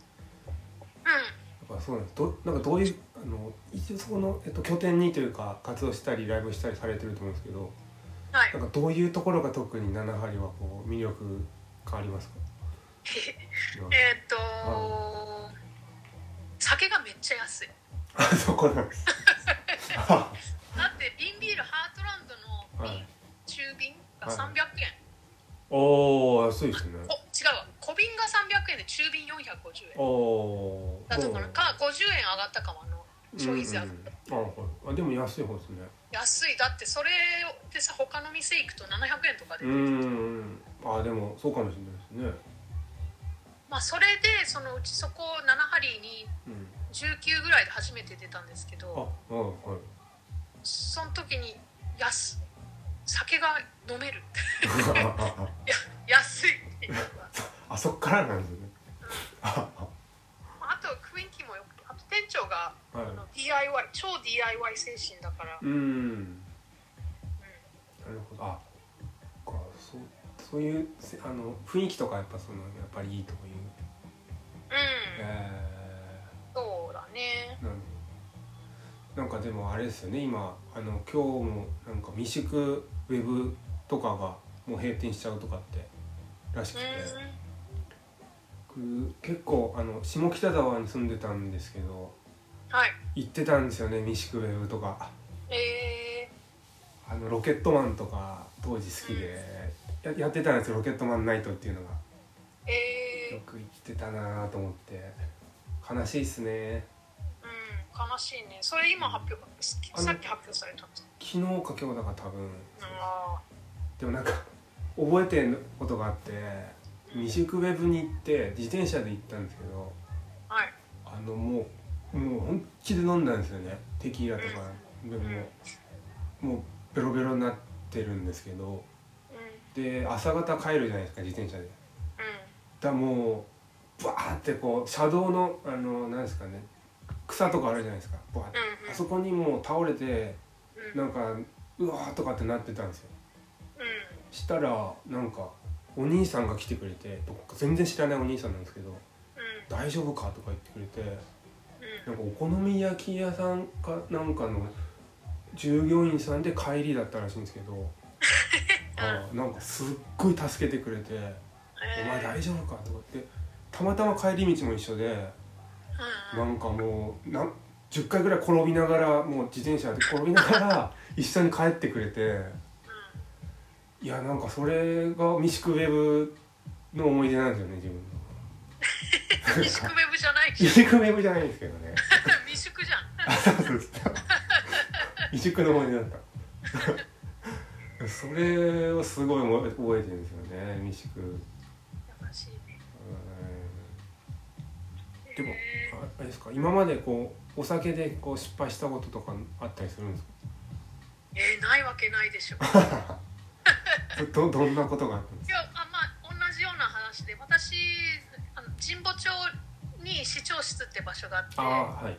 っぱそうなんです。どなんかどういうあの一応そこの、えっと、拠点にというか活動したりライブしたりされてると思うんですけどはい。なんかどういうところが特に七針はこう魅力がありますか？えーっと酒がめっちゃ安い。あそこなんです がはい300円、おお安いですね。お違うわ。小瓶が300円で中瓶450円。おおだからか50円上がったかもあの消費税上がった、あはい。あでも安い方ですね。安い。だってそれでさ他の店行くと700円とかで、うーんあでもそうかもしれないですね。まあそれでそのうちそこ7針にうん。19ぐらいで初めて出たんですけあど。はいはい。その時に安酒が飲める。安いあそっからなんですね。ああと雰囲気もよくてあと店長が、はい。あの DIY 超 DIY 精神だから、うーん。なるほど。あそっか。そうそういうせあの雰囲気とかやっぱそのやっぱりいいという。うん、えそうだね。ー、なんなんかでもあれですよね今あの今日もなんか未宿ウェブとかがもう閉店しちゃうとかってらしくて、結構あの下北沢に住んでたんですけどはい。行ってたんですよねミシクウェブとか。えあのロケットマンとか当時好きでややってたんですよロケットマンナイトっていうのが。ー、えよく行ってたなと思って。悲しいっすね。ー、うん悲しいね。それ今発表さっき発表されたんです昨日か今日だから多分。あでもなんか覚えてることがあってミシクウェブに行って自転車で行ったんですけどーはい。あのもうもう本気で飲んだんですよね。テキーラとか。でももうベロベロになってるんですけどうん。で朝方帰るじゃないですか自転車で。うん。だからもうバーってこう車道のあのなんですかね草とかあるじゃないですか。バーって。うんうん。あそこにもう倒れてうん。なんかうわーとかってなってたんですよ。うん。したらなんかお兄さんが来てくれてどっか全然知らないお兄さんなんですけどうん「大丈夫か?」とか言ってくれてうん。なんかお好み焼き屋さんかなんかの従業員さんで帰りだったらしいんですけど あなんかすっごい助けてくれて「お前大丈夫か?」とか言ってたまたま帰り道も一緒でうんなんかもうなん10回ぐらい転びながらもう自転車で転びながら 一緒に帰ってくれていやなんかそれがミシクウェブの思い出なんですよね自分の。ミシクウェブじゃないミじシクウェブじゃないんですけどね。未熟じゃん。あそうそ未熟の思い出だった。それをすごい覚えてるんですよねミシク。うん優しい。ねでもえああれですか？今までこうお酒でこう失敗したこととかあったりするんですーえーないわけないでしょ。か どどんなことがあったんですいやあまあ同じような話で私あの神保町に市長室って場所があってはい。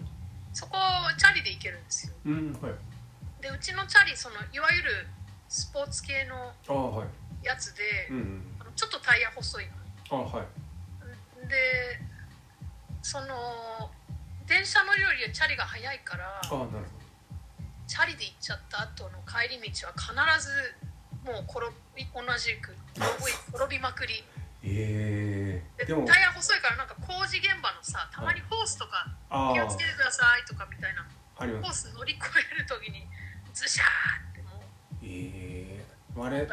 そこチャリで行けるんですよ。うんはい。でうちのチャリそのいわゆるスポーツ系のやつで、うんうん。あのちょっとタイヤ細いああはい。のでその電車乗るよりチャリが速いからああなるほど。チャリで行っちゃった後の帰り道は必ずもう転び同じく転びまくり。ええででも。タイヤ細いからなんか工事現場のさたまにホースとか気をつけてくださいとかみたいな。ホース乗り越える時にズシャーってもええあうれ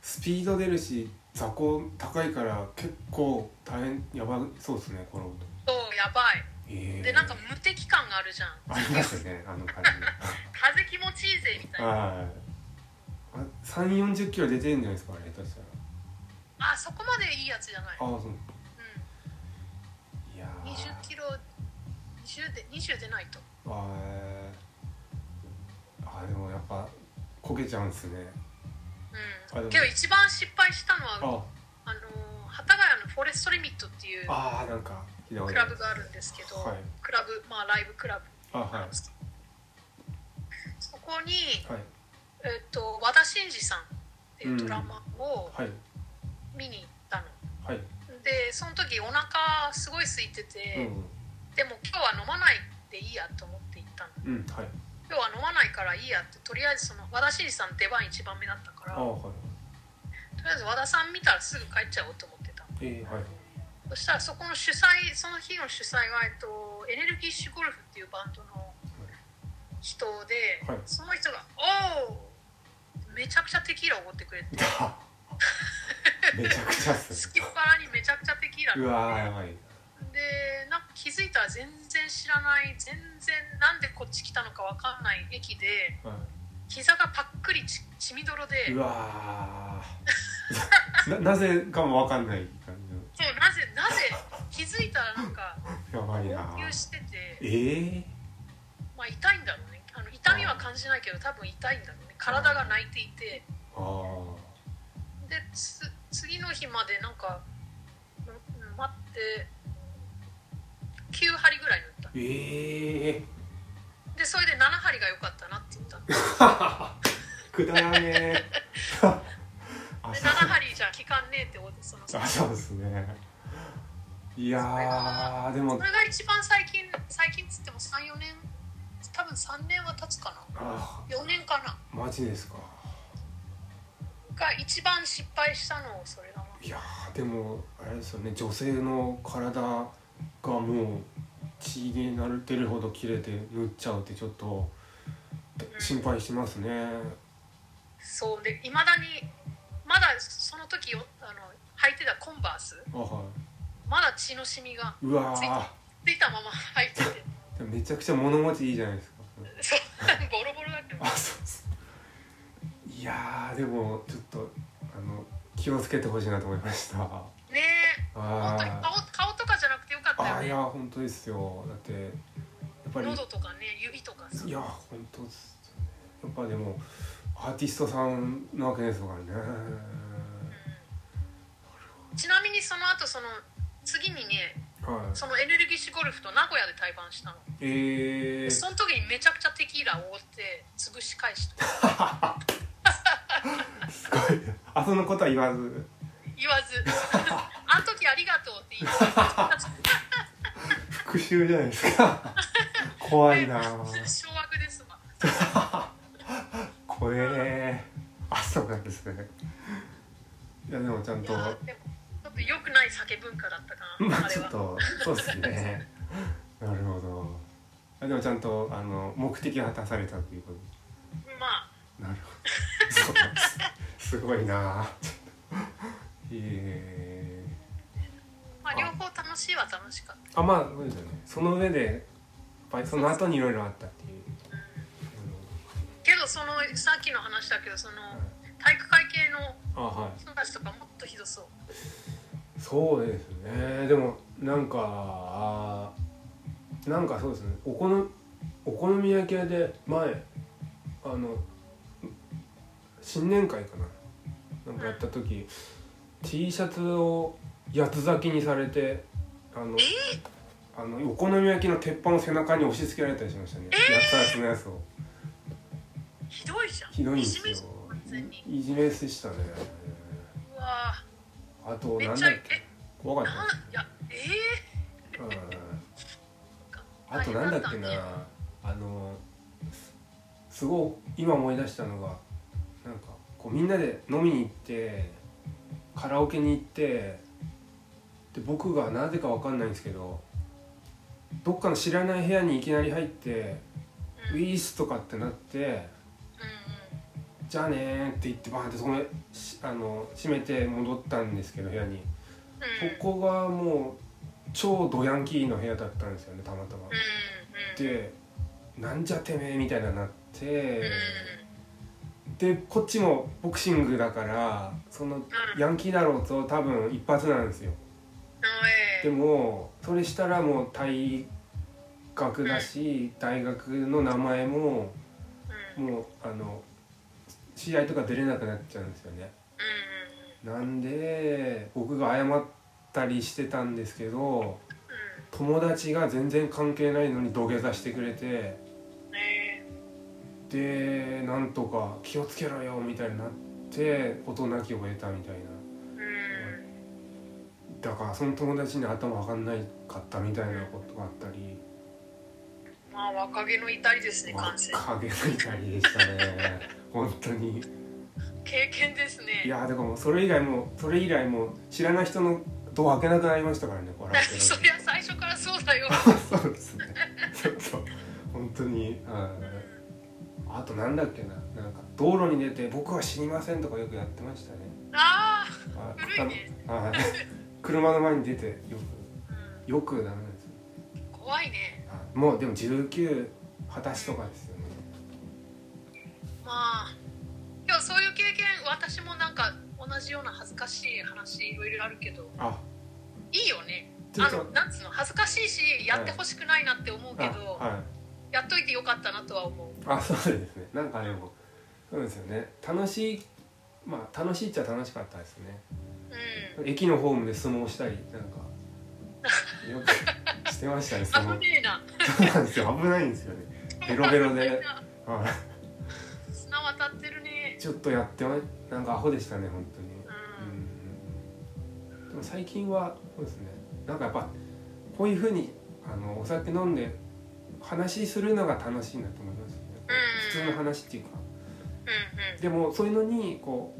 スピード出るし座高高いから結構大変やばそうですね転ぶとそうやばい。ええでなんか無敵感があるじゃん。ありますねあの感じ。風気持ちいいぜみたいな。はい。あ3 4 0キロ出てるんじゃないですかあれ下手したら。あそこまでいいやつじゃない、ああそう。ういやん、ー20キロ20で20でないと。あー。あでもやっぱこけちゃうんすね。うん。けど一番失敗したのはあ。あの幡ヶ谷のフォレストリミットっていう。あーなんかクラブがあるんですけど、はい。クラブまあライブクラブあはい。そこに、はい。えっと和田真二さんっていうドラマをはい。見に行ったの、はい。でその時お腹すごい空いてうて、ん。でも今日は飲まないでいいやと思って行ったの。うんはい。今日は飲まないからいいやってとりあえずその和田真二さん出番一番目だったからはい。りあえず和田さん見たらすぐ帰っちゃおうと思ってたえー、はいそしたらそこの主催その日の主催が、えっと、エネルギッシュゴルフっていうバンドの人で、はい。その人が「おお!」めちゃくちゃテキーラおごってくれて。めちゃくちゃっすすきっ腹にめちゃくちゃテキーラうわーやばい。ででなんか気づいたら全然知らない全然なんでこっち来たのか分かんない駅では膝がパックリち血みどろで。いうわー。ななぜかもわかんない感そうなぜなぜ気づいたらなんかじのやばいな。号泣しててええまあ痛いんだろうね。あの痛みは感じないけど多分痛いんだろうね。体が泣いていて。ああでつ次の日までなんかうん待って9針ぐらい縫った。ええでそれで7針が良かったなって言った。くだらねえ そのそあそうですね。いやーでも。れが一番最近最近っつっても34年多分3年は経つかな。あ4年かな。マジですか。が一番失敗したのそれだないやーでもあれですよね。女性の体がもう血になってるほど切れて縫っちゃうってちょっと心配してますね。そう。でいまだにまだその時よあの履いてたコンバース？まだ血のシミがいうわついーついたまま履いてて。めちゃくちゃ物持ちいいじゃないですか。そう。ボロボロだけどあそうそういやーでもちょっとあの気をつけてほしいなと思いました。ね。え本当にあ顔顔とかじゃなくてよかったよね。や本当ですよ。だってやっぱり。喉とかね指とかさ。いや本当ですやっぱでもアーティストさんなわけですからねちなみにその後その次にねはい。そのエネルギッシュゴルフと名古屋で対バンしたの。えー、その時にめちゃくちゃテキーラを覆って潰し返した。すごい。あそのことは言わず。言わず。あの時ありがとうって言って復讐じゃないですか。怖いな掌握ですわ怖えあそうなんですね。いやでもちゃんいとっと良くない酒文化だったかな、まあちょっとそうですね。なるほど。あでもちゃんとあの目的が果たされたというこまあ。となるほど。す。すごいな。え。まあ両方楽しいは楽しかった。ー、あまあそうですよね。その上でやっぱりその後にいろいろあったっていう。けどそのさっきの話だけどその体育会系の人たちとかもっとひどそうそうですね。でもなんかなんかそうですね。お好みお好み焼き屋で前あの新年会かな。なんかやった時 T シャツを八つ咲きにされてあのあのお好み焼きの鉄板を背中に押し付けられたりしましたね、八つ咲きのやつを。ひどいじゃん。ひどいんですよ。いじめでしたね。うわあとめっちゃなんだっけ？え怖かった。いやえうん。あとなんだっけな？あのすすごい今思い出したのがなんかこうみんなで飲みに行ってカラオケに行ってで僕がなぜかわかんないんですけどどっかの知らない部屋にいきなり入って「ウィース」とかってなってうんうん「じゃあねー」って言ってバーンってそこあの閉めて戻ったんですけど部屋に。うん。ここがもう超ドヤンキーの部屋だったんですよねたまたま。でなんじゃてめえみたいななってうん。でこっちもボクシングだからそのヤンキーだろうと多分一発なんですよ。あでもそれしたらもう退学だし大学の名前ももうあの試合とか出れなくなっちゃうんですよね。なんで僕が謝ったりしてたんですけど友達が全然関係ないのに土下座してくれてねでなんとか気をつけろよみたいになって事なきを得たみたいな。うん。だからその友達に頭上がんないかったみたいなことがあったりまあ若気の至りですね完全に影の痛りでしたね。本当に。経験ですね。いやでもそれ以外もそれ以来もう知らない人のドア開けなくなりましたからねこれ そりゃ最初からそうだよ。そうですね。そうそう本当にはいあとなんだっけななんか道路に出て僕は知りませんとかよくやってましたね。ああ古いね。はい。車の前に出てよあ、くよくダメです怖いね。あもうでも19二十歳とかですよね。まあでもそういう経験私もなんか同じような恥ずかしい話いろいろあるけどあ。いいよね。あのなんつうの恥ずかしいしやってほしくないなって思うけど、あはい。やっといてよかったなとは思う。あそうですね。なんかでもそうですよね。楽しいまあ楽しいっちゃ楽しかったですね。うん。駅のホームで相撲したりなんかよくしてましたね相撲危ねえな。そうなんですよ。危ないんですよね。ベロベロで、は砂渡ってるね。い、ちょっとやってまなんかアホでしたね本当に。うん。うん。でも最近はそうですね。なんかやっぱこういうふうにあのお酒飲んで話するのが楽しいなと思いますね、うん。普通の話っていうか。うんうん。でもそういうのにこ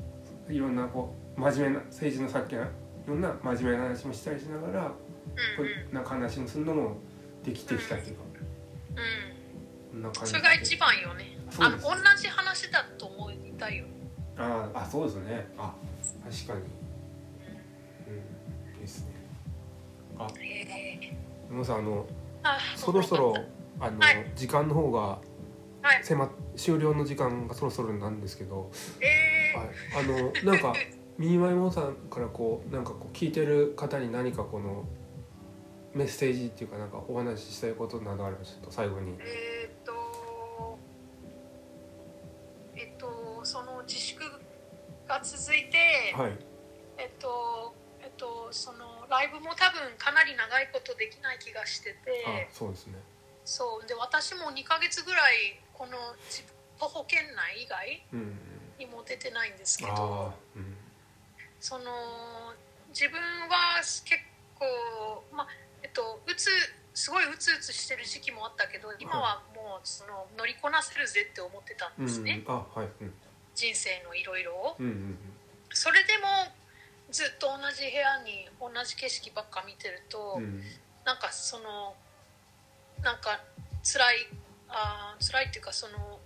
いろんなこう真面目な政治のさっきのいろんな真面目な話もしたりしながらこうなん。か話もするのもできてきたっていうかうん。こんそれが一番よね。あの同じ話だと思いたいよ。ああそうですね。あ確かに。うん。ですね。あ。山本さんあのあそろそろあの、はい。時間の方がはい。終了の時間がそろそろなんですけど、えはい、あのなんか ミニマイモンさんからこうなんかこう聞いてる方に何かこのメッセージっていうかなんかお話ししたいことなどあればちょっと最後に。ー、えーっとえっとその自粛が続いて、はい。えっとえっとそのライブも多分かなり長いことできない気がしててあそうですね。そうで私も2ヶ月ぐらいこの自徒歩圏内以外うんにも出てないんですけあどあうん。その自分は結構まあえっとうつすごいうつうつしてる時期もあったけど今はもうその乗りこなせるぜって思ってたんうんですね、あはい。うん。人生のいろいろを。うんうんそれでもずっと同じ部屋に同じ景色ばっか見てると、うんうん。なんかそのなんか辛いあー辛いっていうかその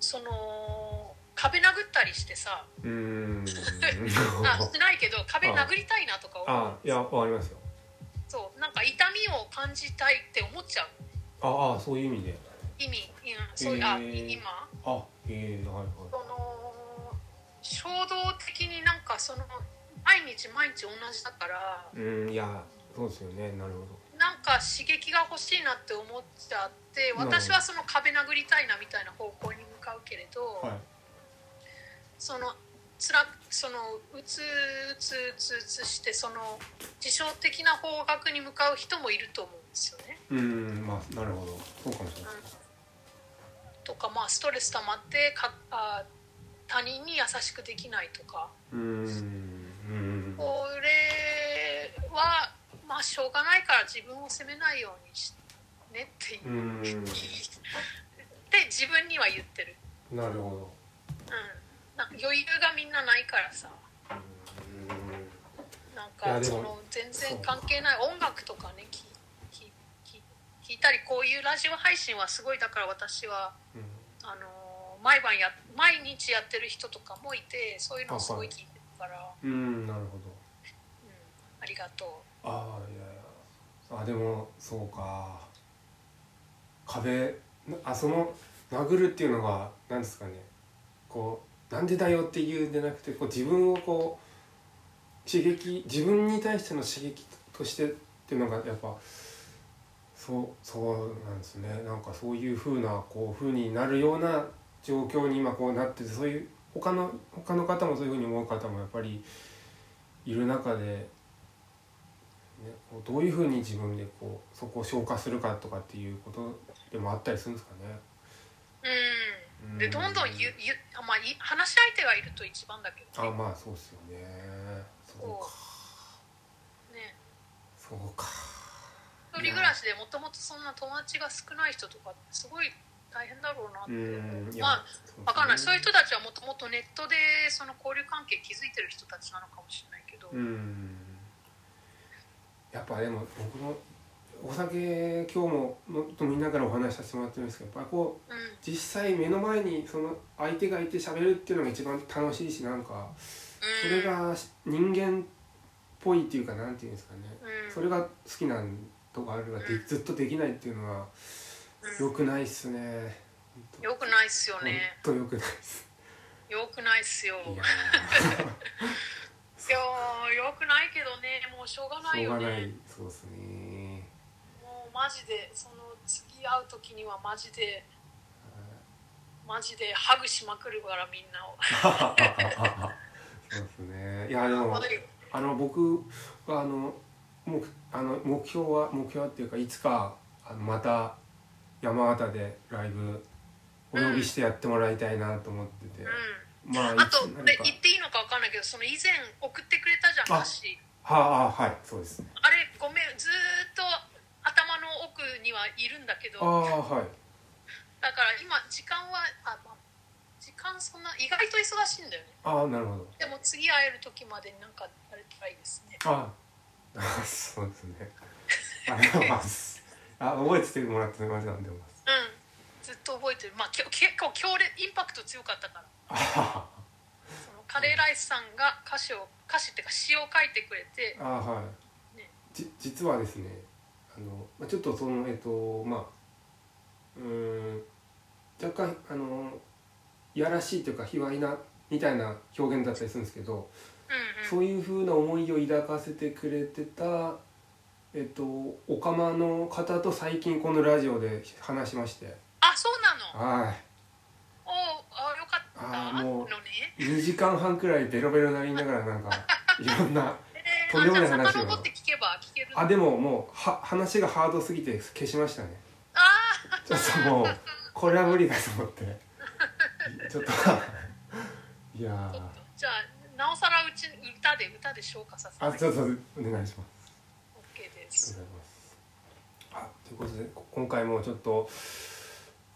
その壁殴ったりしてさ。うーん。あしてないけど壁殴りたいなとか思う。あいやわかりますよそうなんか痛みを感じたいって思っちゃう。ああそういう意味で。意味、うん、そういうあへー今。あええはいその衝動的になんかその毎日毎日同じだから。はいうんいやそうですよね。なるほなんか刺激が欲しいなって思っちゃって私はその壁殴りたいなみたいな方向に向かうけれど、どはい。そのつらそのうつうつうつうつしてその自傷的な方角に向かう人もいると思うんですよね。うんまあなるほど。そうかもしれない。とかまあストレス溜まってかあ他人に優しくできないとか。うーんうん。これはまあしょうがないから自分を責めないようにしねっていう。う、ん。で自分には言ってる。なるほうん、余裕がみんなないからさ。どなんかその全然関係ない。音楽とかね聞聞いたりこういうラジオ配信はすごいだから私はうん。あのー毎晩や毎日やってる人とかもいてそういうのをすごい聞いてるから、うんなるほど。うん、ありがとああいやいや。あでもそうか。壁あその殴るっていうのが何ですかね。こうなんでだよっていうんじゃなくてこう自分をこう刺激自分に対しての刺激としてっていうのがやっぱそうそうなんですねなんかそういうふうなこう風になるような状況に今こうなっててそういう他の他の方もそういうふうに思う方もやっぱりいる中で、ね、こうどういうふうに自分でこうそこを消化するかとかっていうことでもあったりするんですかね。うんでどんどん言う言うあまあい話し相手がいると一番だけど。あまあそうっすよね。そうか。ね。そうか。一人暮らしでもともとそんな友達が少ない人とかすごい大変だろうなって。まあねわかんない。そういう人たちはもともとネットでその交流関係築いてる人たちなのかもしれないけど、うん。やっぱでも僕もお酒今日もの飲みながらお話しさせてもらってるんですけどやっぱこううん。実際目の前にその相手がいて喋るっていうのが一番楽しいしなんかそれが人間っぽいっていうかなんていうんですかね。うん。それが好きなんとかあるがでずっとできないっていうのは良くないっすね。よくないっすよ本ね当良くないっす。よくないっすよ。い いやよくないけどねもうしょうがないよしょうがない。ねそうですね。もうマジでその次会う時にはマジでマジでハグしまくるからみんなを。そうですね。いやでもあの僕はあの目あの目標は目標はっていうかいつかあのまた山形でライブお呼びしてやってもらいたいなと思ってて、うん。まああと言っていいのかわかんないけどその以前送ってくれたじゃんあ私はああはいそうですね。あれごめんずーっと頭の奥にはいるんだけどはい。だから今時間はあ、まあ、時間そんな意外と忙しいんだよね。ああなるほど。でも次会える時までになんかあれたらいいですねああ そうですね。ありがとうございます。あ覚えててもらってませんでます うん。ずっと覚えてる。まあ結構強烈インパクト強かったから。あ そのカレーライスさんが歌詞を歌詞っていうか詩を書いてくれて。あはい、ね。じ実はですねまあちょっとそのえっとまあうーん若干あのいやらしいというか卑猥なみたいな表現だったりするんですけど、そういうふうな思いを抱かせてくれてたえっとおかまの方と最近このラジオで話しまして。あそうなの？はい。おあよかった。あーもうのね。2時間半くらいベロベロになりながらなんか いろんなえー、とんでもない話をあでももうは話がハードすぎて消しましたね。あちょっともうこれは無理だと思って。ちょっといやじゃあなおさらうち歌で歌で消化させてあちょっとお願いします。OK でありがとうごすざいます。あということでこ今回もちょっと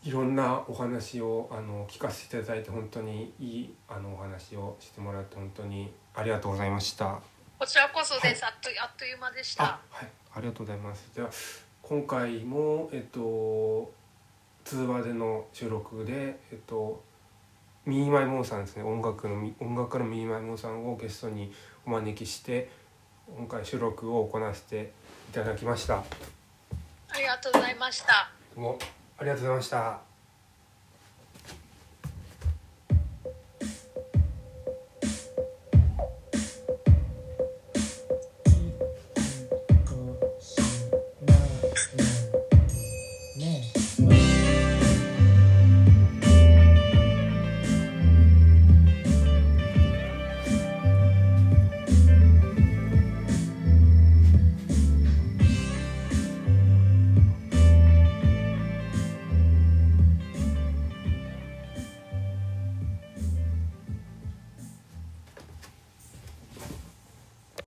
いろんなお話をあの聞かせていただいて本当にいいあのお話をしてもらって本当にありがとうございましたこちらこそです、あっとあっという間でした。あはい。ありがとうございます。では今回もえっと通話での収録でえっとミーマイモンさんですね。音楽のみ音楽家のミーマイモンさんをゲストにお招きして今回収録を行わせていただきました。ありがとうございました。どうもありがとうございました